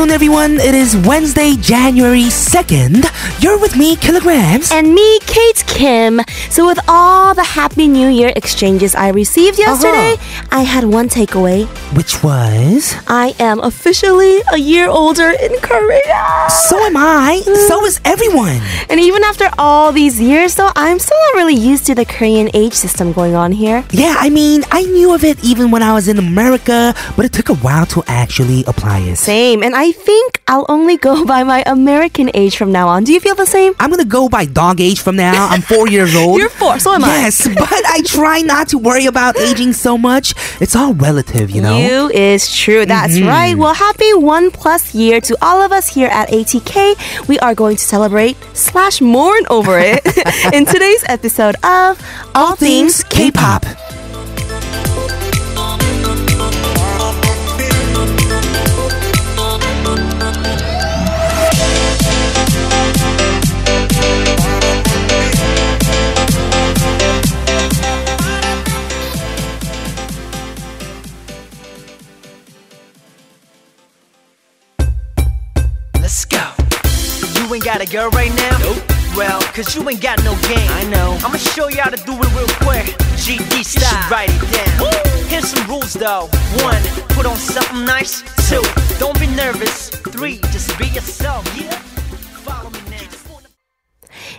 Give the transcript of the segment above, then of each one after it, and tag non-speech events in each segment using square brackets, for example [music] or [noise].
afternoon, everyone. It is Wednesday, January 2nd. You're with me, Kilograms. And me, Kate Kim. So, with all the Happy New Year exchanges I received uh-huh. yesterday, I had one takeaway. Which was? I am officially a year older in Korea. So am I. So is everyone. And even after all these years, though, I'm still not really used to the Korean age system going on here. Yeah, I mean, I knew of it even when I was in America, but it took a while to actually apply it. Same. And I think I'll only go [laughs] by my American age from now on. Do you feel the same? I'm gonna go by dog age from now. I'm four years old. [laughs] You're four, so am I. Yes, but I try not to worry about aging so much. It's all relative, you know? You is true. That's Mm-hmm. right. Well, happy one plus year to all of us here at ATK. We are going to celebrate slash mourn over it [laughs] in today's episode of All, Things K-pop. Let's got a girl right now? Nope. Well, cause you ain't got no game. I know. I'ma show you how to do it real quick. GD style. You should write it down. Here's some rules though. One, put on something nice. Two, don't be nervous. Three, just be yourself. Yeah. Follow me now.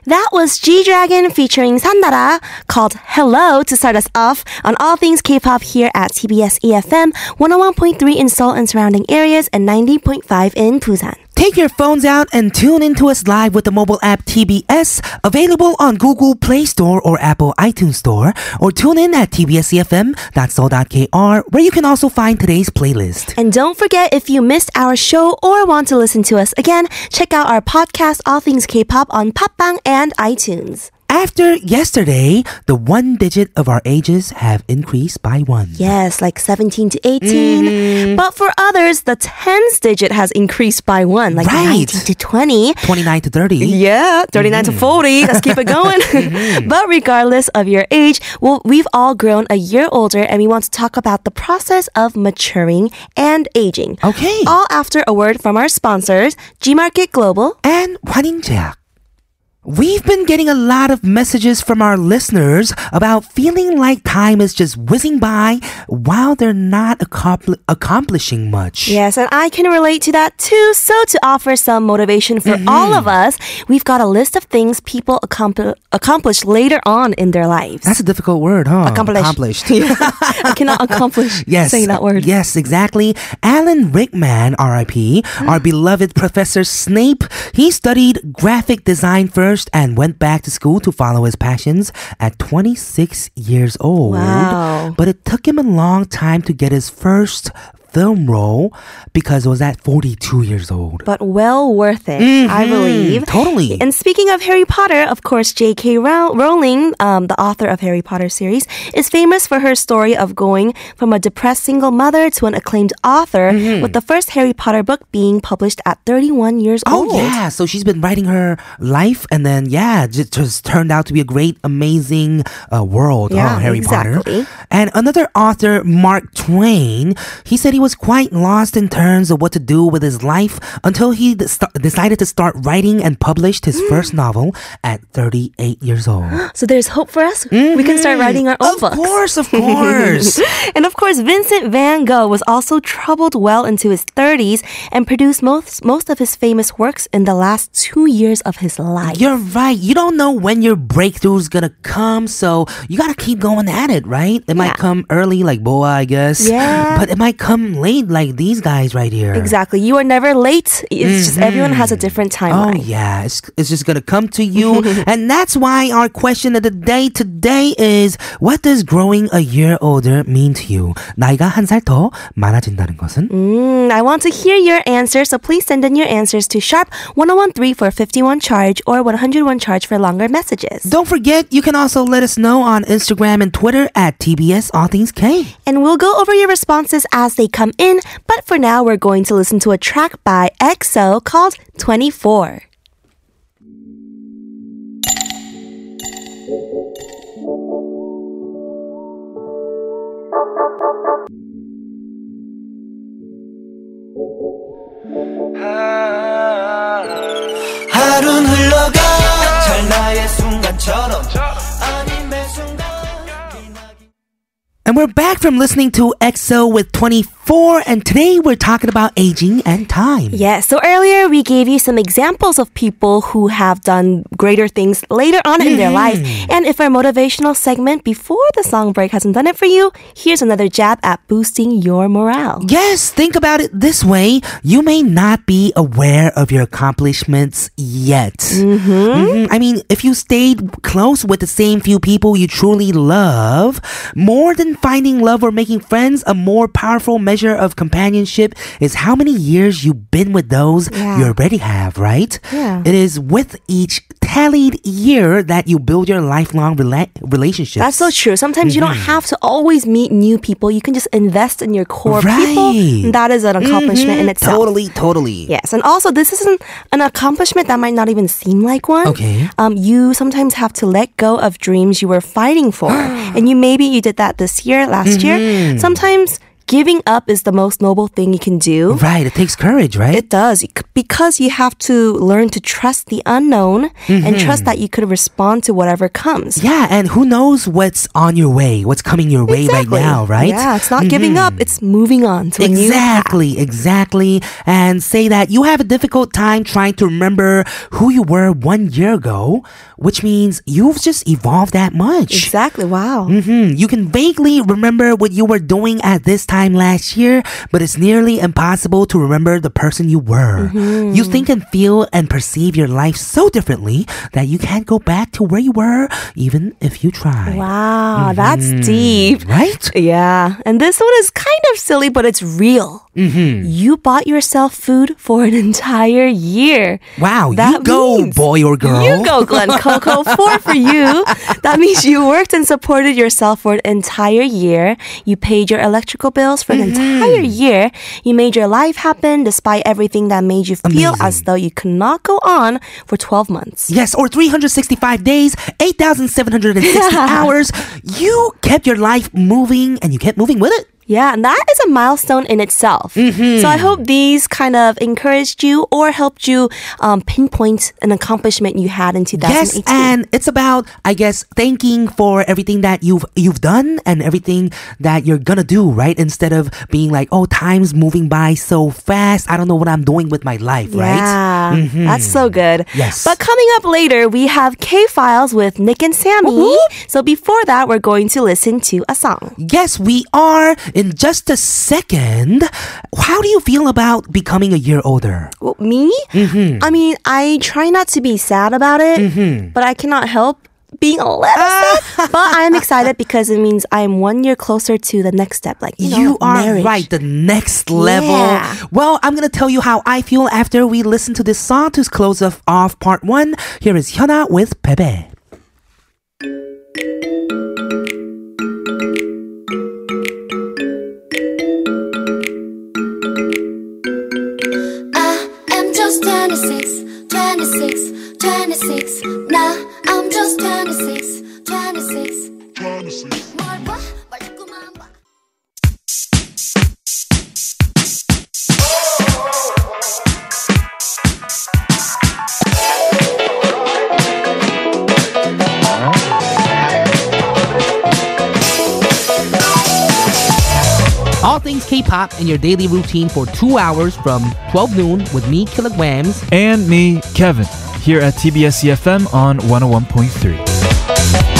That was G Dragon featuring Sandara called Hello to start us off on all things K-pop here at TBS EFM 101.3 in Seoul and surrounding areas and 90.5 in Busan. Take your phones out and tune into us live with the mobile app TBS, available on Google Play Store or Apple iTunes Store, or tune in at tbscfm.so.kr, where you can also find today's playlist. And don't forget, if you missed our show or want to listen to us again, check out our podcast, All Things K-Pop, on Podbbang and iTunes. After yesterday, the one digit of our ages have increased by one. Yes, like 17 to 18. Mm. But for others, the tens digit has increased by one, like right. 19 to 20. 29 to 30. Yeah, 39 mm. to mm-hmm. 40. Let's keep it [laughs] going. mm-hmm. But regardless of your age, well, we've all grown a year older and we want to talk about the process of maturing and aging. Okay. All after a word from our sponsors, G Market Global and Hwaningjeak. We've been getting a lot of messages from our listeners about feeling like time is just whizzing by while they're not accompli- accomplishing much. Yes, and I can relate to that too. So, to offer some motivation for Mm-hmm. all of us, we've got a list of things people accompli- accomplish later on in their lives. That's a difficult word, huh? Accomplish. Accomplished. [laughs] I [laughs] cannot accomplish Yes. saying that word. Yes, exactly. Alan Rickman, RIP, our beloved Professor Snape, he studied graphic design first and went back to school to follow his passions at 26 years old. Wow. But it took him a long time to get his first film role because it was at 42 years old. But well worth it, I believe. Mm-hmm. Totally. And speaking of Harry Potter, of course, J.K. Rowling, um, the author of Harry Potter series, is famous for her story of going from a depressed single mother to an acclaimed author, with the first Harry Potter book being published at 31 years Mm-hmm. Oh old. yeah, so she's been writing her life, and then yeah, just, just turned out to be a great, amazing uh, world. Yeah, huh, Harry Potter. exactly. And another author, Mark Twain, he said he was quite lost in terms of what to do with his life until he d- st- decided to start writing and published his first mm. novel at 38 years old. [gasps] So there's hope for us. Mm-hmm. We can start writing our own of books. Of course, of [laughs] course. [laughs] and of course, Vincent van Gogh was also troubled well into his 30s and produced most, most of his famous works in the last two years of his life. You're right. You don't know when your breakthrough's gonna come, so you gotta keep going at it, right? It might come early, like BoA, I guess. Yeah. But it might come late, like these guys right here. Exactly. You are never late. It's just everyone has a different Mm-hmm. Oh timeline. yeah, it's, it's just gonna come to you, [laughs] and that's why our question of the day today is: What does growing a year older mean to you? 나이가 한 살 더 많아진다는 것은? Mm, I want to hear your answer, so please send in your answers to sharp 1013 for 51 charge or 101 charge for longer messages. Don't forget, you can also let us know on Instagram and Twitter at TBS All Things K. And we'll go over your responses as they come come in, but for now we're going to listen to a track by EXO called 24. And we're back from listening to EXO with 24 and today we're talking about aging and time. Yes, so earlier we gave you some examples of people who have done greater things later on in their life. And if our motivational segment before the song break hasn't done it for you, here's another jab at boosting your morale. Yes, think about it this way. You may not be aware of your accomplishments yet. Mhm. I mean, if you stayed close with the same few people you truly love, more than finding love or making friends, a more powerful measure of companionship is how many years you've been with those Yeah. you already have, right? Yeah. It is with each tallied year that you build your lifelong rela- relationships. That's so true. Sometimes you don't have to always meet new people. You can just invest in your core Right. people. That is an accomplishment in Mhm, itself. Totally, totally. Yes, and also this isn't an accomplishment that might not even seem like one. Okay. Um, you sometimes have to let go of dreams you were fighting for, [gasps] and you maybe you did that this year, last Mm-hmm. year. Sometimes giving up is the most noble thing you can do. Right, it takes courage, right? It does because you have to learn to trust the unknown and Mm-hmm. trust that you could respond to whatever comes. Yeah, and who knows what's on your way, what's coming your way right now, right? Mm-hmm. Yeah, it's not giving up; it's moving on to. Exactly, exactly. And say that you have a difficult time trying to remember who you were one year ago, which means you've just evolved that much. Exactly. Wow. hmm You can vaguely remember what you were doing at this time last year, but it's nearly impossible to remember the person you were. Mm-hmm. You think and feel and perceive your life so differently that you can't go back to where you were, even if you try. Wow, that's deep. Right? Yeah, and this one is kind of silly, but it's real. Mm-hmm. You bought yourself food for an entire year. Wow, you That go, boy or girl. You go, Glenn [laughs] Coco. Four for you. That means you worked and supported yourself for an entire year. You paid your electrical bills for an Mm-hmm. entire year. You made your life happen despite everything that made you feel Amazing. as though you could not go on for 12 months. Yes, or 365 days, 8,760 [laughs] hours. You kept your life moving and you kept moving with it. Yeah, and that is a milestone in itself. Mm-hmm. So I hope these kind of encouraged you or helped you um, pinpoint an accomplishment you had in 2018. Yes, and it's about, I guess, thanking for everything that you've you've done and everything that you're gonna do, right? Instead of being like, oh, time's moving by so fast. I don't know what I'm doing with my life, right? Mm-hmm. Yeah, that's so good. Yes. But coming up later, we have K Files with Nick and Sammy. So before that, we're going to listen to a song. Yes, we are. In just a second, how do you feel about becoming a year older? Well, me? Mm-hmm. I mean, I try not to be sad about it, but I cannot help being a little Ah. sad. But I am excited because it means I am one year closer to the next step. Like, you, know, You are marriage. right, the next level. Yeah. Well, I'm gonna tell you how I feel after we listen to this song to close off, part one. Here is Hyuna with Bebe. 26, 26. Now I'm just 26, 26. 26. All things K-pop in your daily routine for two hours from 12 noon with me, Kilograms. And me, Kevin, here at TBS EFM on 101.3.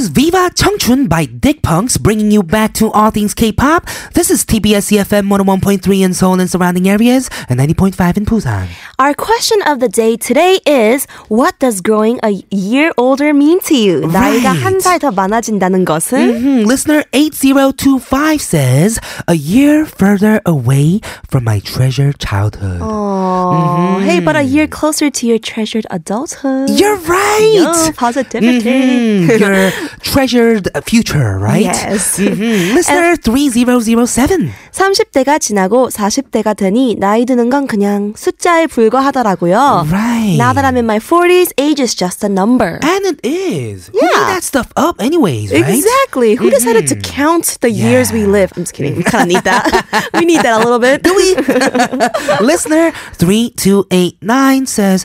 was Viva Chungchun by Dick Punks, bringing you back to all things K-pop. This is TBS EFM 101.3 in Seoul and surrounding areas, and 90.5 in Busan. Our question of the day today is What does growing a year older mean to you? 나이가 Right. 한 살 더 많아진다는 것은? Hmm, listener 8025 says, a year further away from my treasured childhood. Oh, hey, but a year closer to your treasured adulthood. You're right! Yo, positivity. Mhm. You're your [laughs] treasured future, right? Yes. Mhm. [laughs] Listener 3007. 30대가 지나고 40대가 되니 나이 드는 건 그냥 숫자에 불과하더라고요. Right. Now that I'm in my 40s, age is just a number. And it is. Who made Yeah. that stuff up anyways, right? Exactly. Who decided to count the years we live? I'm just kidding. We kind of need that. [laughs] we need that a little bit. Do we? [laughs] Listener 3289 says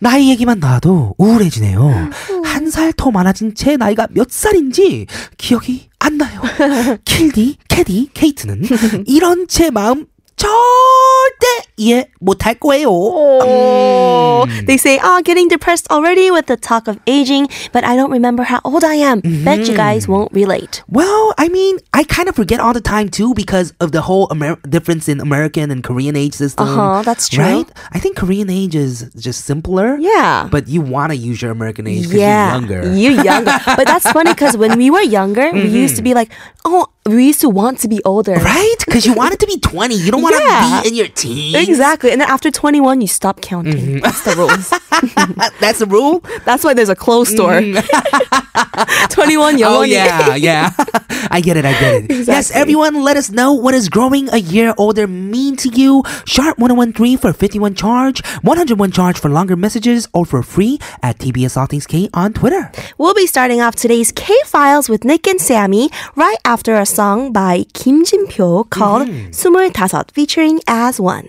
나이 얘기만 나와도 우울해지네요. 한살 더 많아진 제 나이가 몇 살인지 기억이 안 나요. [laughs] 킬디, 캐디, 케이트는 이런 제 마음 절대 이해 못할 거예요. Oh, they say, oh, getting depressed already with the talk of aging, but I don't remember how old I am. Bet you guys won't relate. Well, I mean, I kind of forget all the time too because of the whole Amer- difference in American and Korean age system. Uh-huh, that's true. Right? I think Korean age is just simpler. Yeah. But you want to use your American age because yeah, you're younger. You younger. but that's funny because when we were younger, we used to be like, oh, we used to want to be older. Right? Because you wanted to be 20. You don't want to Yeah. be in your teens. Exactly. And then after 21, you stop counting. Mm-hmm. That's the rules. [laughs] [laughs] That's the rule. That's why there's a closed door. Mm. [laughs] Twenty oh, one store. Oh yeah, yeah. [laughs] I get it. I get it. Exactly. Yes, everyone. Let us know what is growing a year older mean to you. Sharp one zero one three for fifty one charge, one hundred one charge for longer messages, or for free at TBS All Things K on Twitter. We'll be starting off today's K files with Nick and Sammy right after a song by Kim Jin Pyo called mm-hmm. mm. Tassot featuring As One.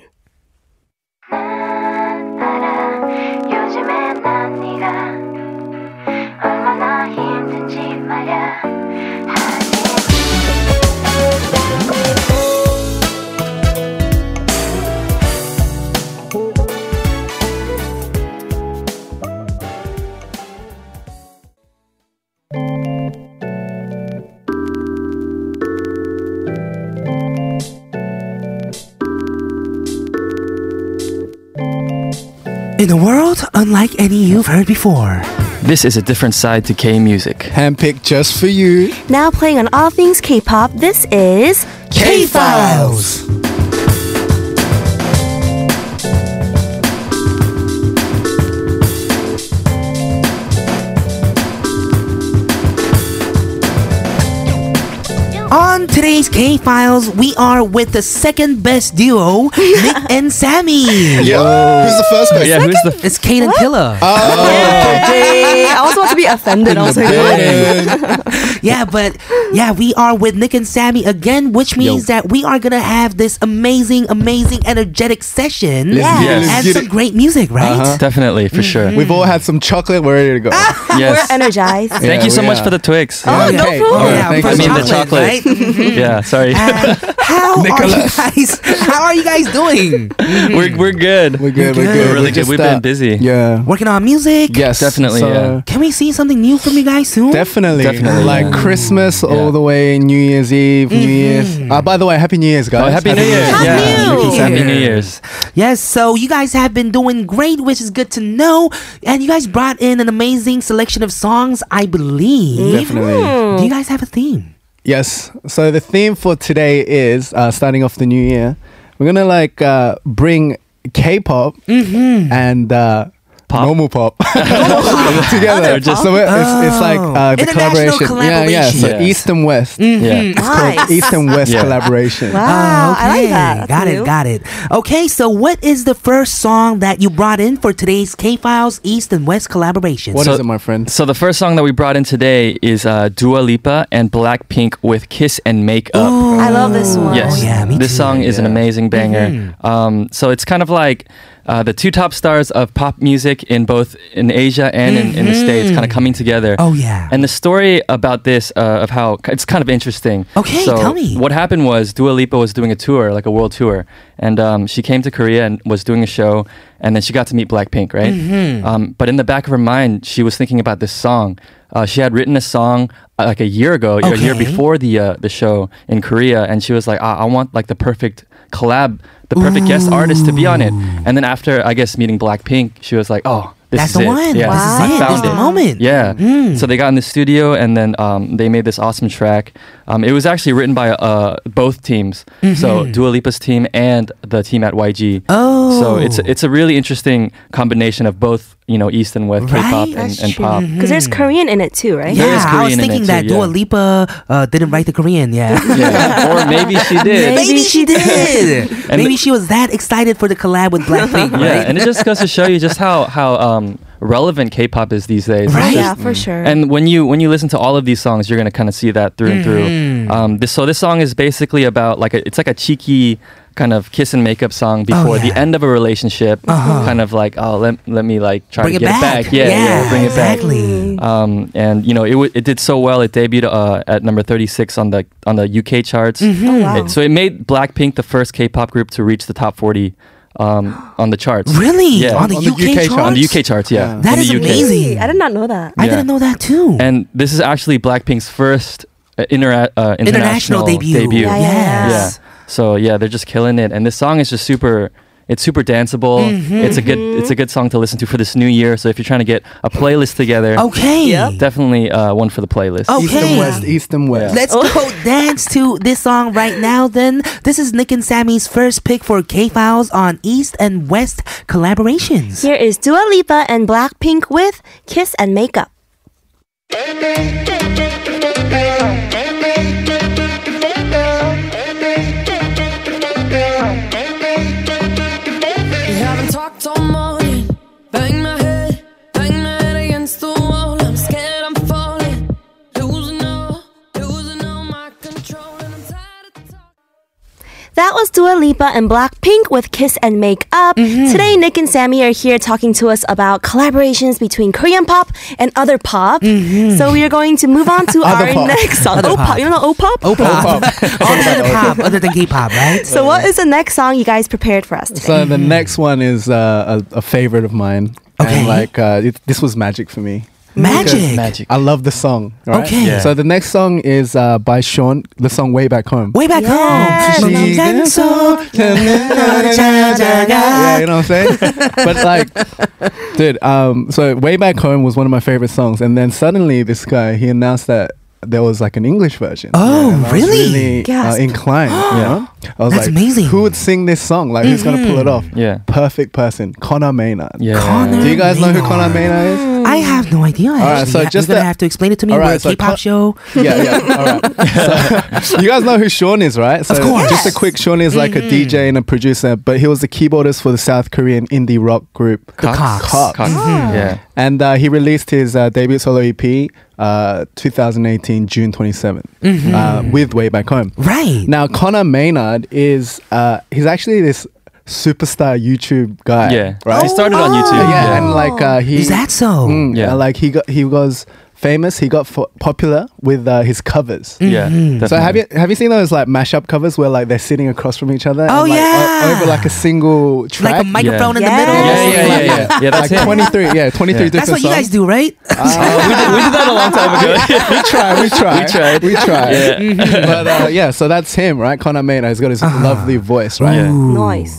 In a world unlike any you've heard before. This is a different side to K music. Handpicked just for you. Now playing on all things K-pop, this is K-Files. On today's K Files, we are with the second best duo, [laughs] Nick and Sammy. Yeah. Who's the first person? Yeah, who's the It's Kate and Killa. Hey, I was about to be offended. I was like, what? Yeah, but yeah, we are with Nick and Sammy again, which means Yo. that we are gonna have this amazing, amazing, energetic session Let's get it, let's and get some it. great music, right? Uh-huh. definitely for sure? We've all had some chocolate. We're ready to go. [laughs] Yes. We're energized. Thank Yeah, you so we much are. for the Twix. Oh, no Okay. problem. All right, yeah, thank for you. I mean the chocolate. right? Mhm. [laughs] yeah, sorry. And how are you guys? How are you guys doing? [laughs] we're we're good. We're good. We're We're good. good. We're really just, good. We've uh, been busy. Yeah. Working on music. Yes. Definitely, yeah. Can we see something new from you guys soon? Definitely. Definitely, Like yeah. Christmas Yeah. all the way, New Year's Eve, New Year's. Uh, by the way, Happy New Year's, guys. Oh, happy New Year! Happy yeah, New Happy Year. New Year's. Yes, so you guys have been doing great, which is good to know. And you guys brought in an amazing selection of songs, I believe. Definitely. Do you guys have a theme? Yes. So the theme for today is uh, starting off the new year. We're gonna like uh, bring K-pop Mm-hmm. and uh, Pop? normal pop [laughs] [laughs] together. Just- so it- it's, it's like uh, the International collaboration. Yeah, yeah. So collaboration. East and West. Yeah. It's called Nice. East and West Yeah. collaboration. Wow, I like that. That's got new. it, got it. Okay, so what is the first song that you brought in for today's K Files East and West collaboration? What is So- it, my friend? So the first song that we brought in today is uh, Dua Lipa and Blackpink with "Kiss and Make Up." I love this one. Yes, Oh, yeah, me this too. song is an amazing banger. Um, so it's kind of like uh, the two top stars of pop music in both in Asia and in, in the States, kind of coming together. Oh, yeah. And the story about this, uh, of how it's kind of interesting. Okay, so tell me. What happened was Dua Lipa was doing a tour, like a world tour, and um, she came to Korea and was doing a show, and then she got to meet Blackpink, right? Mm-hmm. Um, but in the back of her mind, she was thinking about this song. Uh, she had written a song uh, like a year ago, a year before the uh, the show in Korea, and she was like, "Ah, I want like the perfect collab, the perfect guest artist to be on it. And then after, I guess meeting Blackpink, she was like, "Oh, this That's is the it. one. Yeah, This this is is, I it. found is the it. moment. Yeah. Mm. So they got in the studio and then um, they made this awesome track. Um, it was actually written by uh, both teams, so Dua Lipa's team and the team at YG. Mm-hmm. Oh. So it's it's a really interesting combination of both you know East and West Right? K-pop and, and pop. Because there's Korean in it too, right? Yeah, I was thinking that too, Dua. Lipa uh, didn't write the Korean. [laughs] Yeah. Yeah. or maybe she did. Maybe Maybe she did. Maybe she was that excited for the collab with Blackpink, Yeah, and it just goes to show you just how how um, relevant K-pop is these days. Right. just- Yeah, for sure. And when you when you listen to all of these songs, you're gonna kind of see that through and through. Mm-hmm. Um, this, so this song is basically about like a, it's like a cheeky kind of kiss and makeup song before the Oh, yeah. Uh-huh. end of a relationship. Kind of like oh let let me like try Bring to it get back. it back. Yeah, yeah, bring it back. exactly. Um, and you know it w- it did so well. It debuted uh, at number 36 on the on the UK charts. Mm-hmm. Oh, wow. It- so it made Blackpink the first K-pop group to reach the top 40 um, on the charts. Really? Yeah. On the, On the UK, UK charts? On the UK charts, yeah. That in is the UK. amazing. I did not know that. I didn't know that too. And this is actually Blackpink's first uh, inter- uh, International international, debut. Yeah, yeah, yeah. Yes. So yeah, they're just killing it, and this song is just super. It's super danceable. Mm-hmm. It's a good. It's a good song to listen to for this new year. So if you're trying to get a playlist together, Okay. Yep. definitely uh, one for the playlist. Okay. East and West, East and West. Let's go [laughs] dance to this song right now then. This is Nick and Sammy's first pick for K-Files on East and West collaborations. Here is Dua Lipa and Blackpink with Kiss and Makeup. [laughs] That was Dua Lipa and Blackpink with Kiss and Make Up. Mm-hmm. Today, Nick and Sammy are here talking to us about collaborations between Korean pop and other pop. So we are going to move on to [laughs] our pop. next song. Mm-hmm. Other O pop. pop. You know O pop? O-pop. All [laughs] the other [laughs] pop other than K-pop, right? So what is the next song you guys prepared for us today? So the next one is uh, a, a favorite of mine. Okay. And like uh, it, this was magic for me. Magic. Magic. I love the song. right? Okay. Yeah. So the next song is uh, by Shaun. The song "Way Back Home." Way back Yes. home. [laughs] yeah, you know what I'm saying? [laughs] but like, dude, um, so "Way Back Home" was one of my favorite songs, and then suddenly this guy he announced that there was like an English version. Oh, and I was really? really uh, Gasp. inclined. you know? [gasps] I was That's like, amazing. Who would sing this song? Like, who's gonna pull it off? Yeah. Perfect person, Conor Maynard. Yeah. Conor Do you guys know who Maynard. Conor Maynard is? I have no idea. Actually. right, so Yeah, just you're gonna the- have to explain it to me. All We're right, a so K-pop Con- show. Yeah, yeah. All right. [laughs] So, you guys know who Shaun is, right? So Of course. Just a quick Shaun is like a DJ and a producer, but he was the keyboardist for the South Korean indie rock group. The Koxx. Koxx. Koxx. Yeah. And uh, he released his uh, debut solo EP uh, 2018, June 27th, uh, with Way Back Home. Right. Now, Conor Maynard is, uh, he's actually this superstar YouTube guy. Yeah. Right? He started on YouTube. yeah, and like uh, he Is that so? Mm, Yeah. yeah, like he got he was famous. He got fo- popular with uh, his covers. Yeah. Mm-hmm. So have you have you seen those like mashup covers where like they're sitting across from each other? Oh, and, like, o- yeah. over like a single track. Like a microphone in the Yeah. middle. Yeah, yeah, yeah, yeah. Yeah, that's like him. twenty three, yeah, twenty three Yeah. That's what you guys do, right? we, did, we did that a long time ago. [laughs] we tried, we tried, We tried. we tried. Yeah. [laughs] but uh, yeah, so that's him, right? Conor Maynard. He's got his lovely voice, right? Yeah. Noise.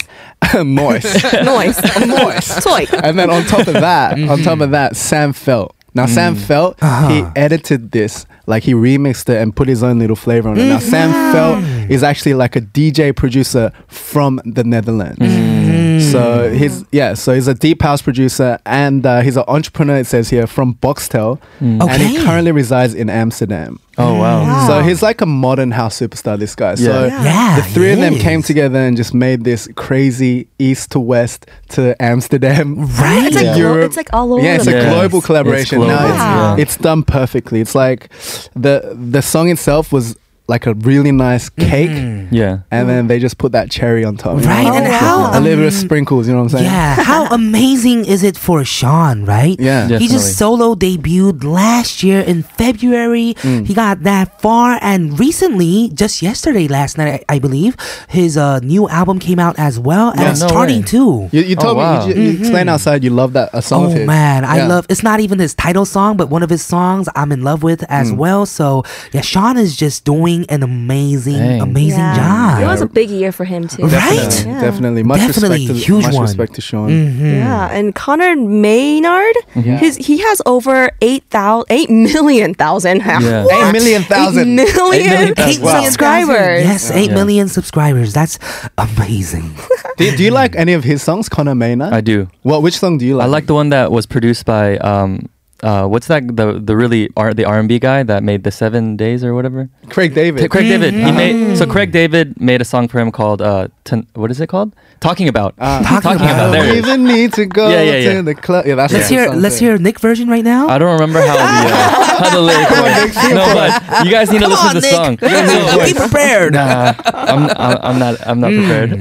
[laughs] Moist. Noise. Moist. Toy. and then on top of that, on top Mm-hmm. of that, Sam Feldt. Now Sam Feldt, Uh-huh. he edited this, like he remixed it and put his own little flavor on it. Now Sam Mm-hmm. Feldt is actually like a DJ producer from the Netherlands. Mm. So he's yeah, so he's a deep house producer and uh, he's an entrepreneur. It says here from Boxtel, and he currently resides in Amsterdam. Oh wow. Wow. So he's like a modern house superstar. This guy. So Yeah. Yeah, the three he of them is. came together and just made this crazy east to west to Amsterdam. Right. It's like, Yeah. glo- Europe. it's like all over Yeah, it's the a Yeah. global It's collaboration. global, Now it's, it's done perfectly. It's like the the song itself was like a really nice cake, Yeah. and then they just put that cherry on top. you know? Right, and Just how, a little bit of sprinkles. You know what I'm saying? Yeah, how [laughs] amazing is it for Shaun, right? Yeah. He just solo debuted last year in February. Mm. He got that far, and recently, just yesterday, last night, I, I believe, his uh, new album came out as well, and Yeah. it's No charting way. too. You, you Oh, told wow. me you, you explained outside. You love that a song Oh of his. man, I love. It's not even his title song, but one of his songs I'm in love with as Mm. well. So yeah, Shaun is just doing doing an amazing, Dang. amazing Yeah. job. It was a big year for him too. Right? Definitely, Yeah. definitely. Much Definitely, respect to huge much one. respect to Shaun. Mhm. Yeah, and Conor Maynard, his he has over eight thousand, eight million thousand, Yeah. [laughs] What? Eight million thousand. Eight million Eight million [laughs] thousand. subscribers. Yes, eight Yeah. million subscribers. That's amazing. [laughs] do, do you like any of his songs, Conor Maynard? I do. What? Which song do you like? I like the one that was produced by um uh what's that the the really R the R and B guy that made the Seven Days or whatever. Craig David. Craig David. He made so Craig David made a song for him called uh ton, what is it called? Talking about. Ah. [laughs] Talking about. I There don't even need to go Yeah, yeah, yeah. to the club. Yeah, that's Let's hear song let's too. hear Nick version right now. I don't remember how the uh, how the lyric went. No, but you guys need to listen on, to the Nick. song. You guys [laughs] need to- Be prepared. [laughs] Nah, I'm, I'm I'm not I'm not prepared.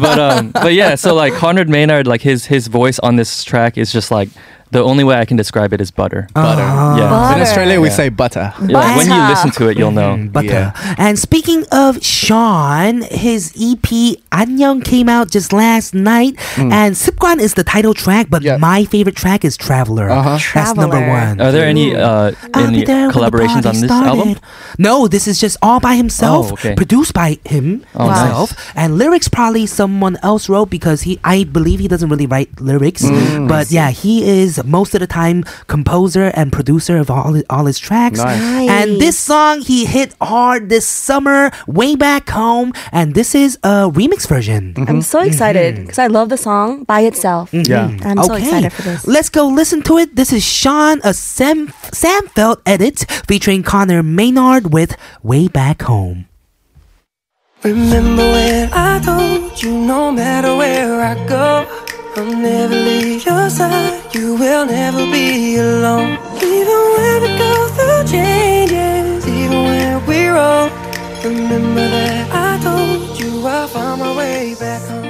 but um, but yeah, so like Conrad Maynard, like his his voice on this track is just like the only way I can describe it is butter. Ah. Butter. Yeah. Butter. In Australia, we Yeah. say butter. Yeah, Butter. When you listen to it, you'll know. Mm-hmm. Butter. And speaking of Shaun, his EP Young came out just last night, mm. and Sipguan is the title track, but my favorite track is Traveler. Uh-huh. That's number one. Are there any uh, any there the collaborations on this album? No, this is just all by himself, Oh, okay. produced by him Oh, nice. himself, and lyrics probably someone else wrote because he, I believe, he doesn't really write lyrics. Mm. But yeah, he is most of the time composer and producer of all all his tracks. Nice. And this song he hit hard this summer, way back home, and this is a remix version. Mm-hmm. I'm so excited mm-hmm. because I love the song by itself. Mm-hmm. Yeah. I'm so excited for this. Let's go listen to it. This is Shaun, a Sam, Sam Feldt edit featuring Conor Maynard with Way Back Home. Remember when I told you no matter where I go, I'll never leave your side. You will never be alone. Even when we go through changes, even when we're old. Remember that I told you I'll find my way back home.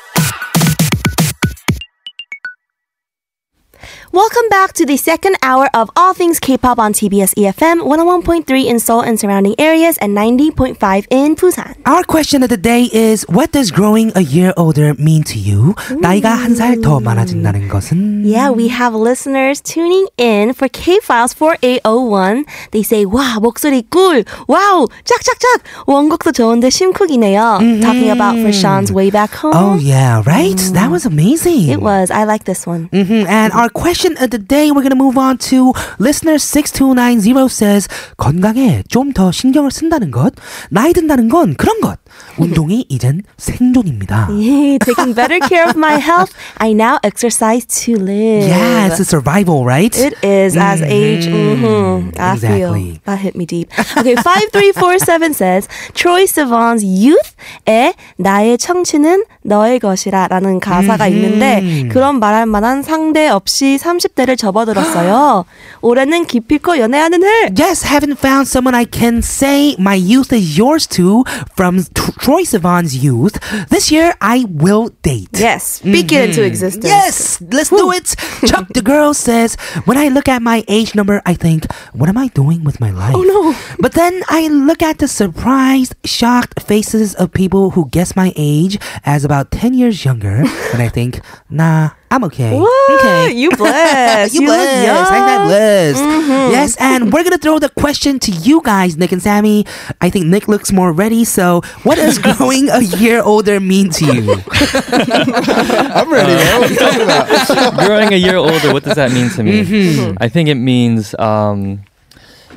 Welcome back to the second hour of All Things K-Pop on TBS EFM 101.3 in Seoul and surrounding areas and 90.5 in Busan. Our question of the day is what does growing a year older mean to you? Ooh. 나이가 많아진다는 것은? Yeah, we have listeners tuning in for K-Files 4801. They say, "Wow, 목소리 꿀! 와우! 짝짝짝! 원곡도 좋은데 심쿵이네요. Mm-hmm. Talking about for Shaun's way back home. Oh yeah, right? Mm. That was amazing. It was. I like this one. Mm-hmm. And our question of the day, we're to move on to listener 6290 says, 건강에 좀 더 신경을 쓴다는 것, 나이 든다는 건 그런 것. 운동이 이젠 생존입니다. Yay, taking better care of my health. I now exercise to live. Yeah, it's a survival, right? It is as age. hmm I Exactly. feel that hit me deep. Okay, five three four seven says Troy Sivan's Youth에 나의 청춘은 너의 것이라라는 가사가 있는데 그런 말할 만한 상대 없이 30대를 접어들었어요. 올해는 기필코 연애하는 해. Yes, haven't found someone I can say my youth is yours to from Troye Sivan's youth. This year, I will date. Yes, mm-hmm. speak it into existence. Yes, let's do it. Chuck the girl [laughs] says, when I look at my age number, I think, what am I doing with my life? Oh no. But then I look at the surprised, shocked faces of people who guess my age as about 10 years younger, and I think, nah, I'm okay. What? Okay. You [laughs] blessed. you You blessed. young. Mm-hmm. I'm not blessed. Yes, and we're gonna throw the question to you guys, Nick and Sammy. I think Nick looks more ready. So, what does [laughs] growing a year older mean to you? [laughs] I'm ready, man. What are you talking about? Growing a year older, what does that mean to me? Mm-hmm. I think it means, um,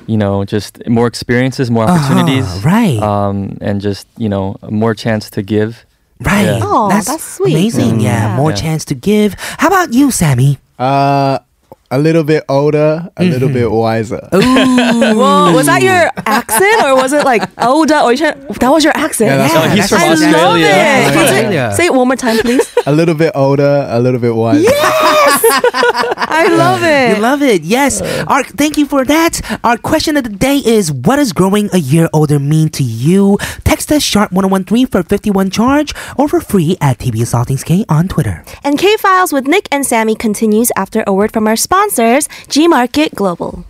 you know, just more experiences, more opportunities, Ah, right. Um, and just you know, more chance to give. Right. Yeah. Aw, that's sweet. Amazing. Yeah, Yeah. more Yeah. chance to give. How about you, Sammy? Uh, a little bit older, a little bit wiser. [laughs] Whoa, was that your accent or was it like older? Or trying, that was your accent. Yeah, that's Oh, he's from I Australia. love it. Yeah, Can you Australia. Say it one more time, please. A little bit older, a little bit wiser. Yes, I love [laughs] it. You love it. Yes. Uh. Our, thank you for that. Our question of the day is what does growing a year older mean to you? Text us sharp 1013 for 51 charge or for free at TBS All Things K on Twitter. And K Files with Nick and Sammy continues after a word from our sponsors, G Market Global.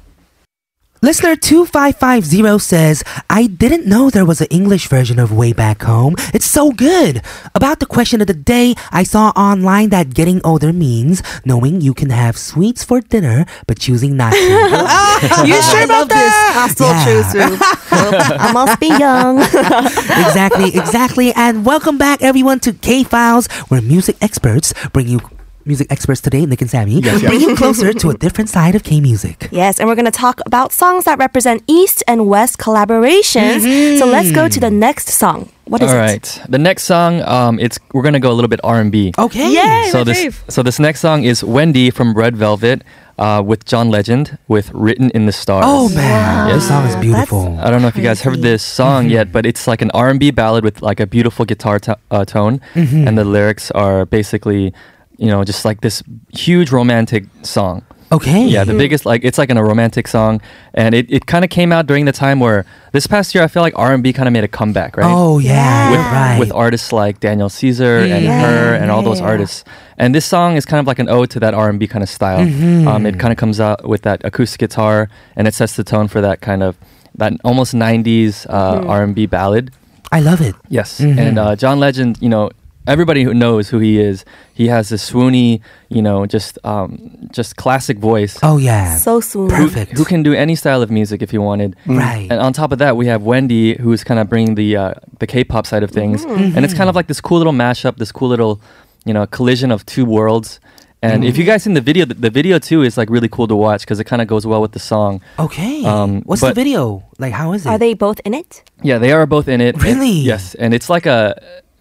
Listener 2550 says, I didn't know there was an English version of Way Back Home. It's so good. About the question of the day, I saw online that getting older means knowing you can have sweets for dinner, but choosing not to. [laughs] you sure about that? I still Yeah. choose to. [laughs] I must be young. [laughs] exactly, exactly. And welcome back, everyone, to K Files, where music experts bring you music experts today, Nick and Sammy, bring you closer to a [laughs] different side of K music. Yes, and we're going to talk about songs that represent East and West collaborations. So let's go to the next song. What is All it? right. The next song, um, it's we're gonna go a little bit R and B. Okay. Yay, So this fave. so this next song is Wendy from Red Velvet uh, with John Legend with Written in the Stars. Oh man, Yes. this song is beautiful. I don't know if you guys heard this song yet, but it's like an R&B ballad with like a beautiful guitar to- uh, tone, Mm-hmm. and the lyrics are basically, you know, just like this huge romantic song. Okay. Yeah, the biggest like it's like in a romantic song, and it, it kind of came out during the time where this past year I feel like R&B kind of made a comeback, right? Oh yeah, with, right. with artists like Daniel Caesar and Yeah. H.E.R. and all those Yeah. artists. And this song is kind of like an ode to that R&B kind of style. Mm-hmm. Um, it kind of comes out with that acoustic guitar and it sets the tone for that kind of that almost 90s uh, Mm-hmm. R&B ballad. I love it. Yes. Mhm. And uh, John Legend, you know, everybody who knows who he is, he has this swoony, you know, just um, just classic voice. Oh yeah, So swoony, who- perfect. Who, can do any style of music if he wanted. right. And on top of that, we have Wendy, who's kind of bringing the uh, the K-pop side of things, Mm-hmm. and it's kind of like this cool little mashup, this cool little, you know, collision of two worlds. And if you guys seen the video, the, the video too is like really cool to watch because it kind of goes well with the song. okay. um, What's the video? Like how is it? Are they both in it? Yeah, they are both in it. And- Really? yes, and it's like a.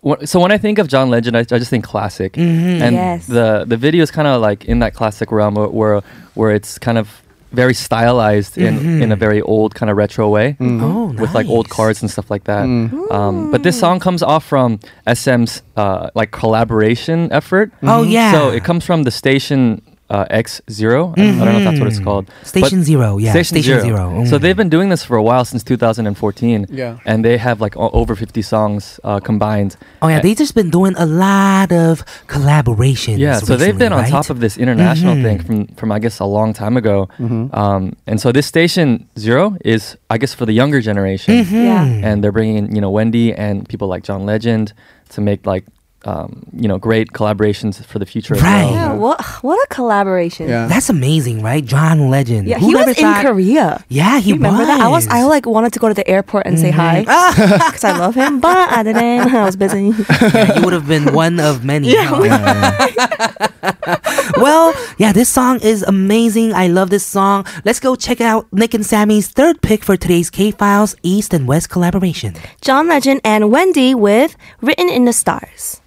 wh- So when I think of John Legend, I, I just think classic, Mm-hmm. and Yes. the the video is kind of like in that classic realm where where, where it's kind of very stylized in in a very old kind of retro way. oh, with like old nice. cards and stuff like that. Um, but this song comes off from SM's uh, like collaboration effort. Oh yeah. So it comes from the station uh, X 0 I, I don't know if that's what it's called. Mm-hmm. Station But- Zero, yeah. Station, Station Zero. Zero, So mm. they've been doing this for a while since 2014. Yeah. And they have like o- over 50 songs uh, combined. Oh yeah, Uh, they just been doing a lot of collaborations. yeah, so they've been on top of this international thing Mhm. from, from I guess a long time ago, um, and so this station zero is I guess for the younger generation, Mm-hmm. Yeah. and they're bringing in you know Wendy and people like John Legend to make like um, you know great collaborations for the future. Right. As Yeah, what what a collaboration. Yeah. That's amazing, right? John Legend. Yeah, Who he was never in thought- Korea. Yeah, he You remember was. that? I was I like wanted to go to the airport and say hi [laughs] because I love him, but I didn't. [laughs] I was busy. Yeah, you would have been one of many. huh? [laughs] well, yeah, this song is amazing. I love this song. Let's go check out Nick and Sammy's third pick for today's K Files East and West collaboration. John Legend and Wendy with "Written in the Stars."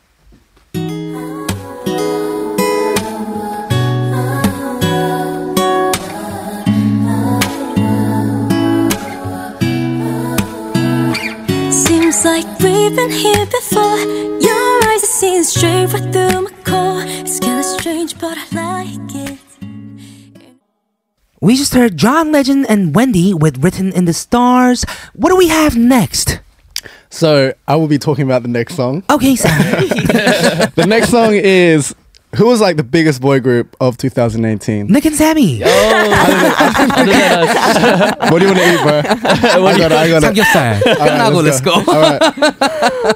Like we've been here before. Your eyes are seeing straight right through my core. It's kinda strange, but I like it. We just heard John Legend and Wendy with Written in the Stars. What do we have next? So I will be talking about the next song. Okay, Sammy. [laughs] The next song is who was like the biggest boy group of 2018. Nick and Sammy. what [laughs] do you want to eat, bro? [laughs] I got it. I got it. 삼겹살. 끝나고 let's go. All right.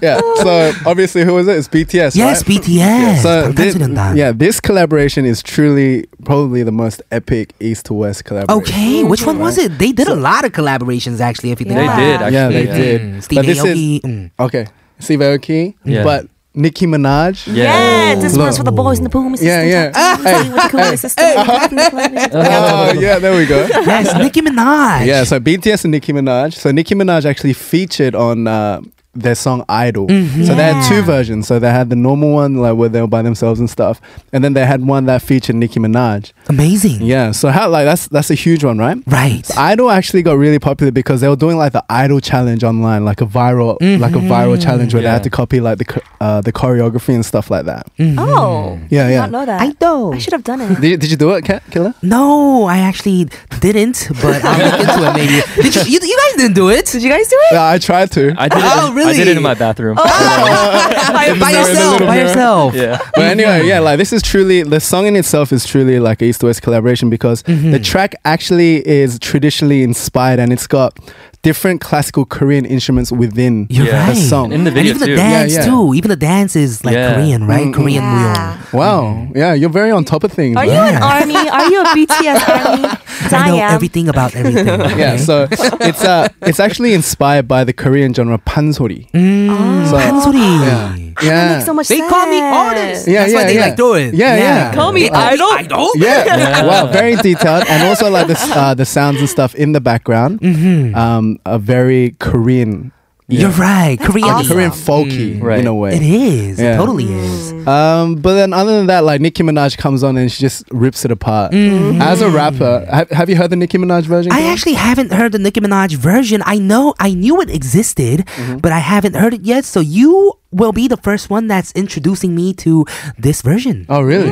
Yeah. So obviously, who is it? It's BTS. Yes, right? BTS. So thi- 방탄소년단. yeah, this collaboration is truly probably the most epic East to West collaboration. Okay, which one was it? They did a lot of collaborations actually. If you think They about did it. actually. Yeah, they did. Mm, Steve But this Aoki. is mm. okay. Steve Aoki, Yeah. but Nicki Minaj. Yeah, this Look. one's for the boys in the boom. Yeah, yeah. Hey, with the cool system. [laughs] Oh yeah, there we go. Yes, Nicki Minaj. Yeah, so BTS and Nicki Minaj. So Nicki Minaj actually featured on uh, their song Idol. Mm-hmm. So they had two versions. So they had the normal one like where they were by themselves and stuff, and then they had one that featured Nicki Minaj. Amazing. Yeah. So how like that's that's a huge one, right? Right. Idol actually got really popular because they were doing like the Idol challenge online, like a viral, like a viral mm-hmm. challenge where they had to copy like the uh, the choreography and stuff like that. Mm-hmm. Oh, Yeah, I did yeah. not know that. I know. I should have done it. Did, did you do it, Kat, Killer? No, I actually didn't, but I'll look into it maybe. Did you, you, you guys didn't do it? Did you guys do it? Yeah, I tried to. I did it. Oh, in, really? I did it in my bathroom. Oh. [laughs] [laughs] by, by yourself. By mirror. yourself. Yeah. [laughs] But anyway, yeah, like this is truly the song in itself is truly like a East West collaboration because the mm-hmm. track actually is traditionally inspired and it's got different classical Korean instruments within You're Yeah. right. the song. In the and video even the dance Yeah, yeah. too. Even the dance is like Yeah. Korean, right? Korean Yeah. wow, mm-hmm. yeah, you're very on top of things. Are man. you an army? Are you a BTS army? I, know am. everything about everything. [laughs] yeah, so it's uh, it's actually inspired by the Korean genre pansori. Mm, oh. so, pansori. Yeah. yeah. That makes so much they sense. call me artist. Yeah, That's yeah, why they yeah. like doing. Yeah, yeah. yeah. They call me uh, idol. Idol. Yeah. yeah. wow, very detailed, and also like the uh, the sounds and stuff in the background. Mm-hmm. Um, a very Korean you're right. Korean. Awesome. Korean folky Right. in a way. It is. It totally is. Um, but then other than that, like Nicki Minaj comes on and she just rips it apart. As a rapper, have, have you heard the Nicki Minaj version? I actually haven't heard the Nicki Minaj version. I know, I knew it existed, Mm-hmm. but I haven't heard it yet. So you will be the first one that's introducing me to this version. Oh really?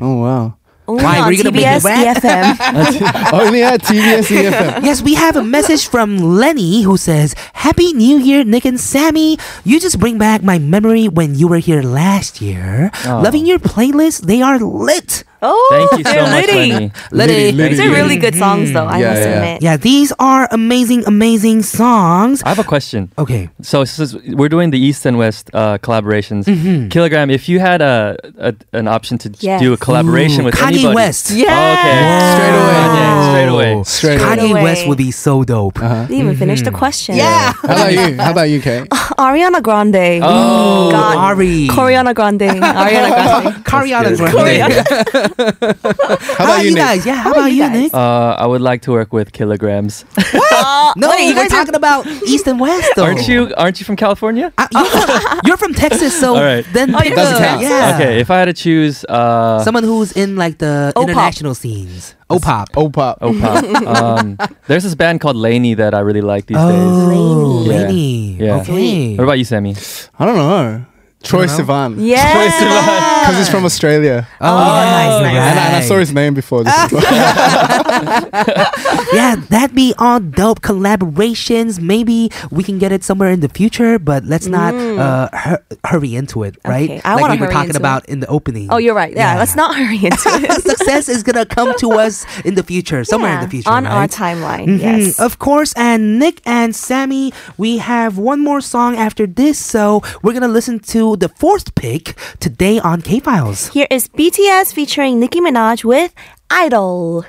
Oh wow. Only Why, on were you gonna make TBS me? EFM. oh yeah, TBS EFM. Yes, we have a message from Lenny who says, Happy New Year, Nick and Sammy. You just bring back my memory when you were here last year. Oh. Loving your playlist. They are lit. Oh, Thank you so they're much, litty. Lenny. Lenny. These are really good songs, though. I Yeah, must yeah. admit. Yeah, these are amazing, amazing songs. I have a question. Okay. So since we're doing the East and West uh, collaborations, Mm-hmm. Kilogram, if you had a, a an option to Yes. do a collaboration Ooh, with Kanye anybody, West. Yeah. Oh, okay, Straight away. Kanye, straight away. Straight away. Kanye away. West would be so dope. Uh-huh. They even finished the question. Yeah. How about you? How about you, Kate? [laughs] Ariana Grande. Oh, God. Ari. Coriana Grande. [laughs] Ariana Grande. Kariana. Grande. [laughs] How How about about you, you Nick? guys? Yeah, how about you, guys? Nick? Uh, I would like to work with Kilograms. [laughs] What? No, Wait, you we're guys are- talking about East and West, though. aren't you? Aren't you from California? Uh, you're, from, [laughs] you're from Texas, so All right. then Oh, pick you're from Texas. Yeah. Okay, if I had to choose, uh, Someone who's in like the O-pop. international scenes. O-pop. Oh pop. oh, pop. [laughs] um, there's this band called LANY that I really like these Oh, days. Yeah. LANY. Yeah. Okay. What about you, Sammy? I don't know. Troye Sivan. Yeah. Because he's from Australia. Oh, yeah, nice, you're nice. And, I, and I saw his name before. This [laughs] yeah, that'd be all dope collaborations. Maybe we can get it somewhere in the future, but let's not uh, hur- hurry into it, right? Okay, I like wanna we were hurry talking into about in the opening. Oh, you're right. Yeah, Yeah. let's not hurry into [laughs] it. Success is gonna come to us in the future, [laughs] somewhere in the future, on our right? timeline. Mhm, Yes. Of course, and Nick and Sammy, we have one more song after this, so we're gonna listen to the fourth pick today on K Files. Here is BTS featuring Nicki Minaj with Idol.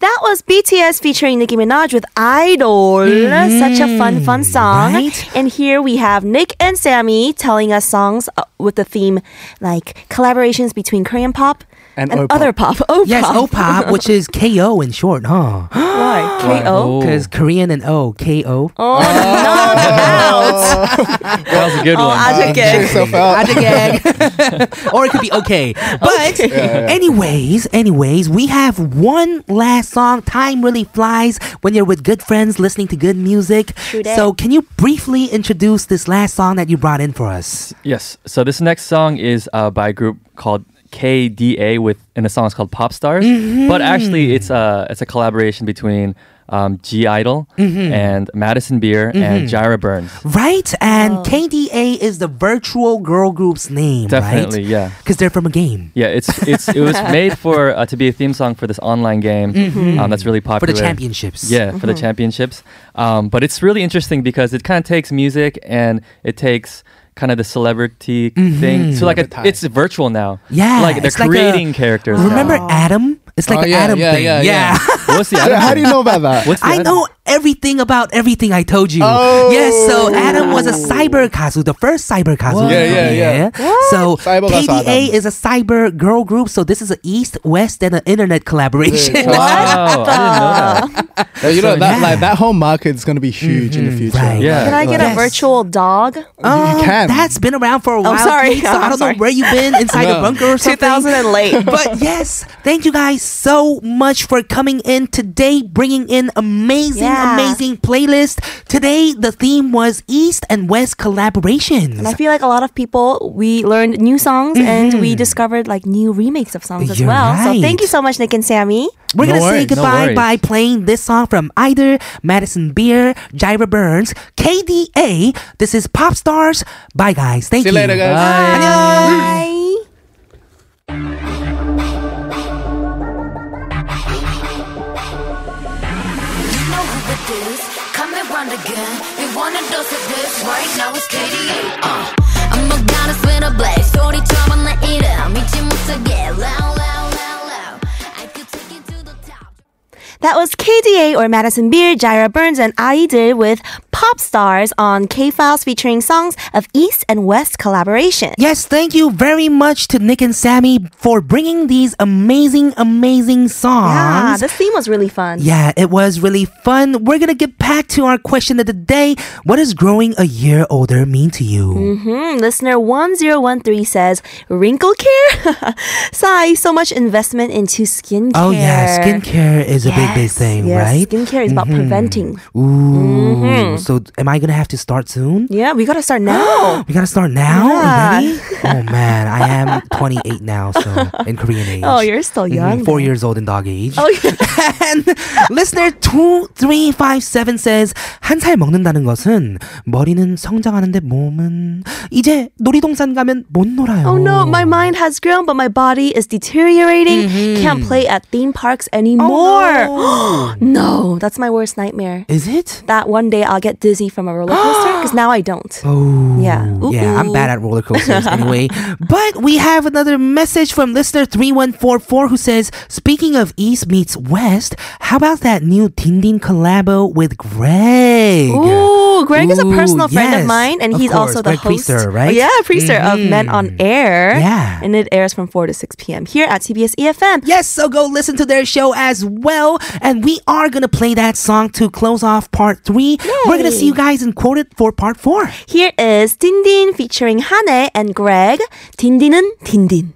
That was BTS featuring Nicki Minaj with Idol. Such a fun, fun song. right? And here we have Nick and Sammy telling us songs uh, with the theme like collaborations between Korean pop And and, other pop. O-pop. Yes, O-pop, [laughs] which is KO in short, huh? Why? [gasps] K.O. Because Korean and O, KO. Oh, knock out. [laughs] That was a good Oh, one. 아직 yourself out. Adjegag. [laughs] or it could be okay. But anyways, anyways, we have one last song. Time really flies when you're with good friends listening to good music. True. So can you briefly introduce this last song that you brought in for us? Yes. So this next song is uh, by a group called KDA with and the song is called Pop Stars. Mm-hmm. But actually it's a it's a collaboration between um, (G)I-DLE Mm-hmm. and Madison Beer and Jaira Burns. Right? And KDA is the virtual girl group's name, Definitely, right? yeah. Because they're from a game. Yeah, it's it's it was made for uh, to be a theme song for this online game um, that's really Mm-hmm. For popular the championships. Yeah, for the championships. Um, but it's really interesting because it kind of takes music and it takes kind of the celebrity thing. So like a, it's virtual now. Mm-hmm. Yeah, like they're it's like a- creating characters. now. Remember Adam? It's like Oh, an yeah, Adam yeah, thing. yeah, yeah. What's [laughs] the So Adam how do you know about that? What's the I Adam? know everything about everything I told you. Oh. Yes, so Adam was a cyber kazu, the first cyber kazu. What? Yeah, yeah, yeah. So Cyber KDA is a cyber girl group. So this is an East, West, and an internet collaboration. Wow, [laughs] I didn't know that. Yeah, you know So that yeah. like that whole market is going to be huge in the future. right. Yeah. Can I get Yes. a virtual dog? Um, can. That's been around for a while. sorry. Keith, So [laughs] I I'm don't sorry. know where you've been inside the No. bunker or something. 2000 and late. [laughs] But yes, thank you guys so much for coming in today, bringing in amazing, Yeah. amazing playlist. Today, the theme was East and West collaborations. And I feel like a lot of people, we learned new songs and we discovered like new remakes of songs as Mm-hmm. You're well. So thank you so much, Nick and Sammy. We're No gonna say worries. No goodbye worries. by playing this song from either Madison Beer, Jaira Burns, KDA. This is Pop Stars. Bye, guys. Thank See you later, guys. Bye. You know who it is. Come and run again. We want a dose of this right now. It's KDA. Uh. I'm a goddess with a blaze. 소리처럼 나 이름 믿지 못하게 loud, loud, loud, That was KDA or Madison Beer, Jaira Burns, and Idol with Pop Stars on K Files featuring songs of East and West collaboration. Yes, thank you very much to Nick and Sammy for bringing these amazing, amazing songs. Yeah, this theme was really fun. Yeah, it was really fun. We're gonna get back to our question of the day. What does growing a year older mean to you? Hmm, listener 1013 says, wrinkle care? [laughs] Sai, so much investment into skincare. Oh yeah, skincare is a big, Yes, thing, yes, right? Skincare is about Mhm. preventing. Ooh, so am I gonna have to start soon? Yeah, we gotta start now. [gasps] We gotta start now Yeah. already? [laughs] Oh man, I am 28 now, so in Korean age. [laughs] oh, you're still Mhm, young. Four then. years old in dog age. Oh, yeah. [laughs] and listener 2357 says 한 살 먹는다는 것은 머리는 성장하는데 몸은 이제 놀이동산 가면 못 놀아요. Oh no, my mind has grown, but my body is deteriorating. Can't play at theme parks anymore. Oh, no, no. [gasps] that's my worst nightmare. Is it? That one day I'll get dizzy from a roller coaster because now I don't. [gasps] Oh, Yeah. Yeah, I'm bad at roller coasters [laughs] anyway. But we have another message from listener 3144 who says, Speaking of East meets West, how about that new Dindin collabo with Greg? Ooh, Greg is a Ooh, personal friend of mine, and of he's course, also the Greg host. Priester, right? Oh, yeah, Priester of Men on Mhm. Air. Yeah. and it airs from four to six p.m. here at TBS EFM. Yes, so go listen to their show as well. And we are going to play that song to close off part three. Yay. We're going to see you guys in Quote It for part four. Here is Dindin featuring Hane and Greg. 딘딘은 딘딘.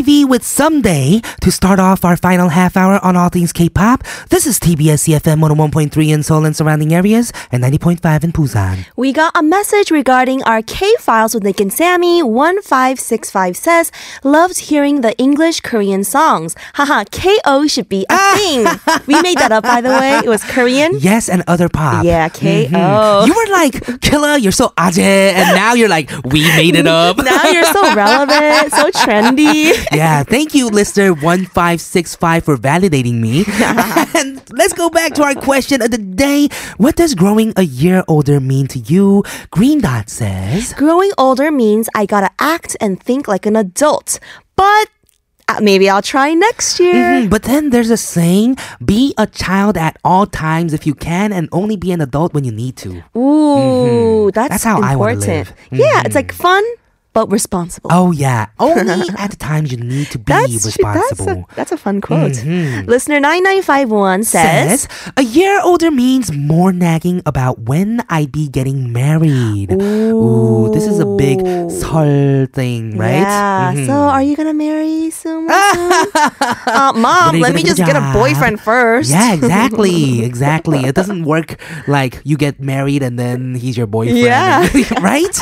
Ivy with Someday to start off our final half hour on All Things K-pop. This is TBS EFM 101.3 in Seoul and surrounding areas and 90.5 in Busan. We got a message regarding our K files with Nick and Sammy. 1565 says, Loved hearing the English Korean songs. Haha, KO should be a thing. we made that up, by the way. It was Korean. Yes, and other pop. Yeah, KO. Mhm. You were like, Killa, you're so aje, and now you're like, we made it [laughs] up. Now you're so relevant, so trendy. [laughs] yeah, thank you, listener 1565 for validating me. [laughs] and let's go back to our question of the day. What does growing a year older mean to you? Green Dot says, Growing older means I gotta act and think like an adult. But uh, maybe I'll try next year. Mhm, But then there's a saying, be a child at all times if you can and only be an adult when you need to. Ooh, that's, That's how I important. live. Yeah, it's like fun, but responsible. Oh yeah, [laughs] only at the times you need to be That's, responsible. that's, a, that's a fun quote. Mhm. Listener 9951 says, says a year older means more nagging about when I'd be getting married. Ooh, this is a big 설 thing, right? Yeah. Mhm. So are you gonna marry soon? [laughs] uh, mom, When are you let me just get a get a boyfriend first. Yeah, exactly, [laughs] exactly. It doesn't work like you get married and then he's your boyfriend. Yeah. right?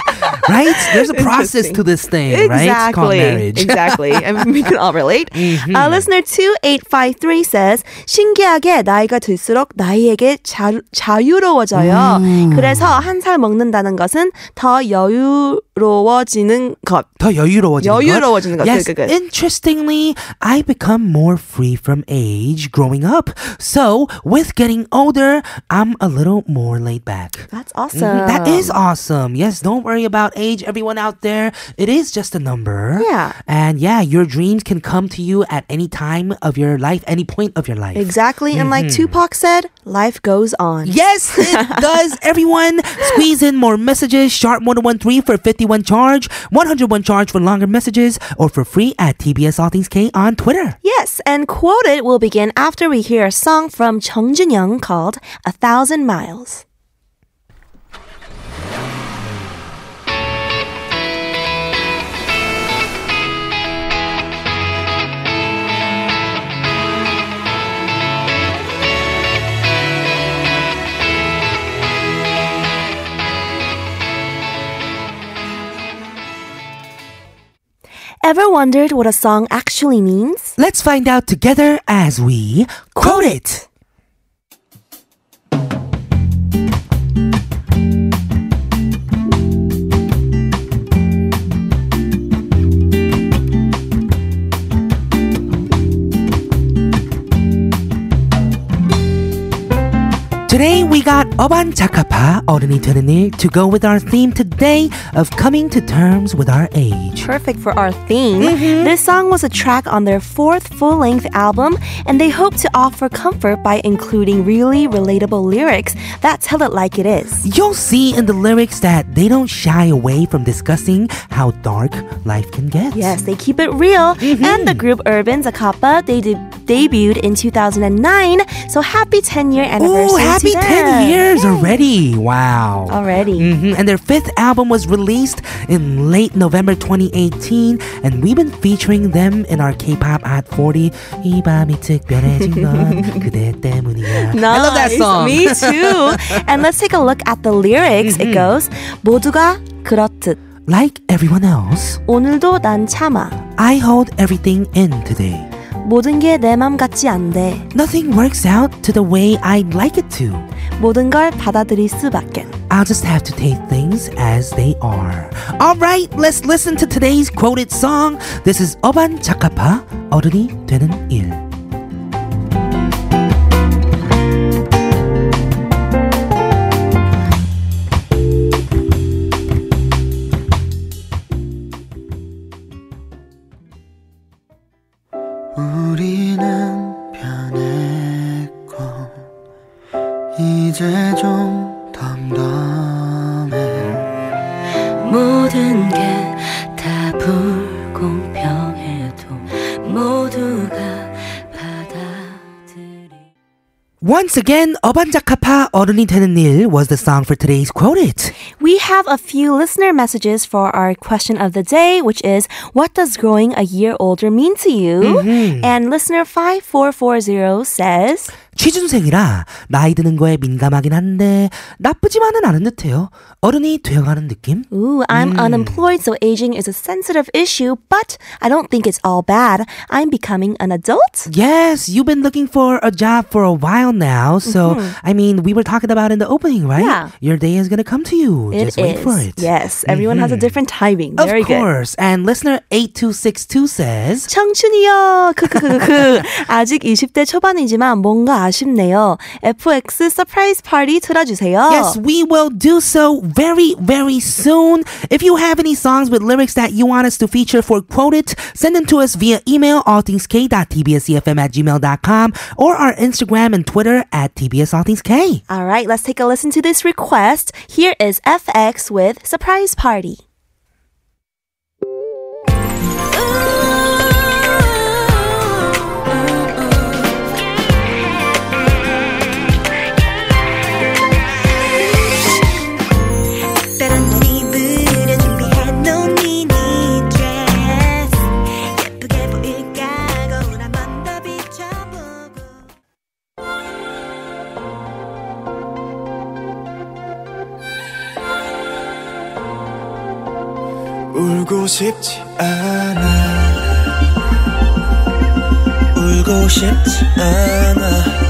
Right? There's a process to this thing, right? It's called Exactly. marriage. exactly. And we can all relate. Uh, listener 2853 says, 신기하게 나이가 들수록 나이에게 자, 자유로워져요. 그래서 한 살 먹는다는 것은 더 여유 로워지는 것. 더 여유로워지는 것. 여유로워지는 것. Yes, Good, good, good. interestingly, I become more free from age growing up. So, with getting older, I'm a little more laid back. That's awesome. Mhm, That is awesome. Yes, don't worry about age, everyone out there. It is just a number. Yeah. And yeah, your dreams can come to you at any time of your life, any point of your life. Exactly. And like Mhm. Tupac said, life goes on. Yes, it [laughs] does. Everyone, squeeze in more messages. Sharp 1013 for 51 charge, 101 charge for longer messages, or for free at TBS All Things K on Twitter. Yes, and quoted will begin after we hear a song from Chung Jin Young called A Thousand Miles. Ever wondered what a song actually means? Let's find out together as we quote it. Today we got Urban Zakapa, 어른이 되는 일, to go with our theme today of coming to terms with our age. Perfect for our theme. Mm-hmm. This song was a track on their fourth full-length album, and they hope to offer comfort by including really relatable lyrics that tell it like it is. You'll see in the lyrics that they don't shy away from discussing how dark life can get. Yes, they keep it real. Mm-hmm. And the group Urban Zakapa, they de- debuted in 2009, so happy 10-year anniversary. Ooh, happy happy them. 10 years already. Wow. Already. Mhm, And their fifth album was released in late November 2018, and we've been featuring them in our K-pop Hot 40. 이 [laughs] 밤이 특별해진 건 그대 때문이야. I love that Nice. song. Me too. and let's take a look at the lyrics. It goes, 모두가 그렇듯 Like everyone else, 오늘도 난 참아. I hold everything in today. 모든 게 내 맘 같지 않대. Nothing works out to the way I'd like it to. 모든 걸 받아들일 수밖엔. I'll just have to take things as they are. All right, let's listen to today's quoted song. This is 어반 자카파 어른이 되는 일. Once again, 어반 자카파 어른이 되는 일 was the song for today's quoted. We have a few listener messages for our question of the day, which is What does growing a year older mean to you? And listener 5440 says, 취준생이라 나이 드는 거에 민감하긴 한데 나쁘지만은 않은 듯해요. 어른이 되어가는 느낌? Ooh, I'm unemployed, so aging is a sensitive issue, but I don't think it's all bad. I'm becoming an adult. Yes, you've been looking for a job for a while now. So, I mean, we were talking about in the opening, right? Yeah. Your day is going to come to you. It Just wait is. for it. Yes, everyone has a different timing. Of Very good. course. And listener 8262 says, 청춘이요. [laughs] 크크크크. 아직 20대 초반이지만 뭔가 아쉽네요. f(x) Surprise Party 틀어주세요. Yes, we will do so very, very soon. If you have any songs with lyrics that you want us to feature for Quote It, send them to us via email allthingsk.tbsefm at gmail.com or our Instagram and Twitter at tbsallthingsk. All right, let's take a listen to this request. Here is f(x) with Surprise Party. 싶지 않아 울고 싶지 않아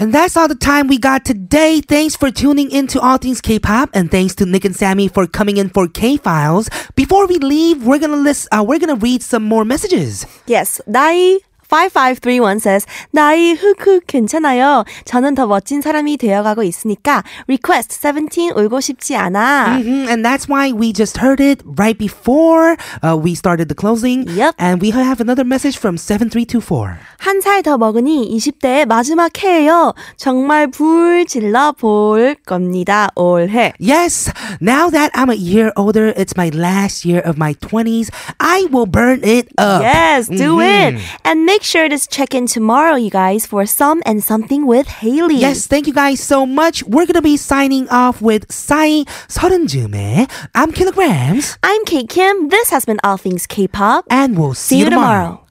And that's all the time we got today. Thanks for tuning in to All Things K-pop, and thanks to Nick and Sammy for coming in for K-Files. Before we leave, we're gonna list, uh, we're gonna read some more messages. Yes, 나이 5531 says 나이 흑흑 괜찮아요. 저는 더 멋진 사람이 되어가고 있으니까 request 17 울고 싶지 않아. hmm and that's why we just heard it right before uh, we started the closing. Yep. And we have another message from 7324. 한 살 더 먹으니 20대의 마지막 해예요. 정말 불 질러 볼 겁니다. 올해. Yes, now that I'm a year older, it's my last year of my 20s. I will burn it up. Yes, do Mhm. it. And make sure to check in tomorrow, you guys, for some and something with Haley. Yes, thank you guys so much. We're gonna be signing off with Sai 서른 즈음에 I'm Kilograms, I'm Kate Kim. This has been All Things K-pop. and we'll see, See you tomorrow.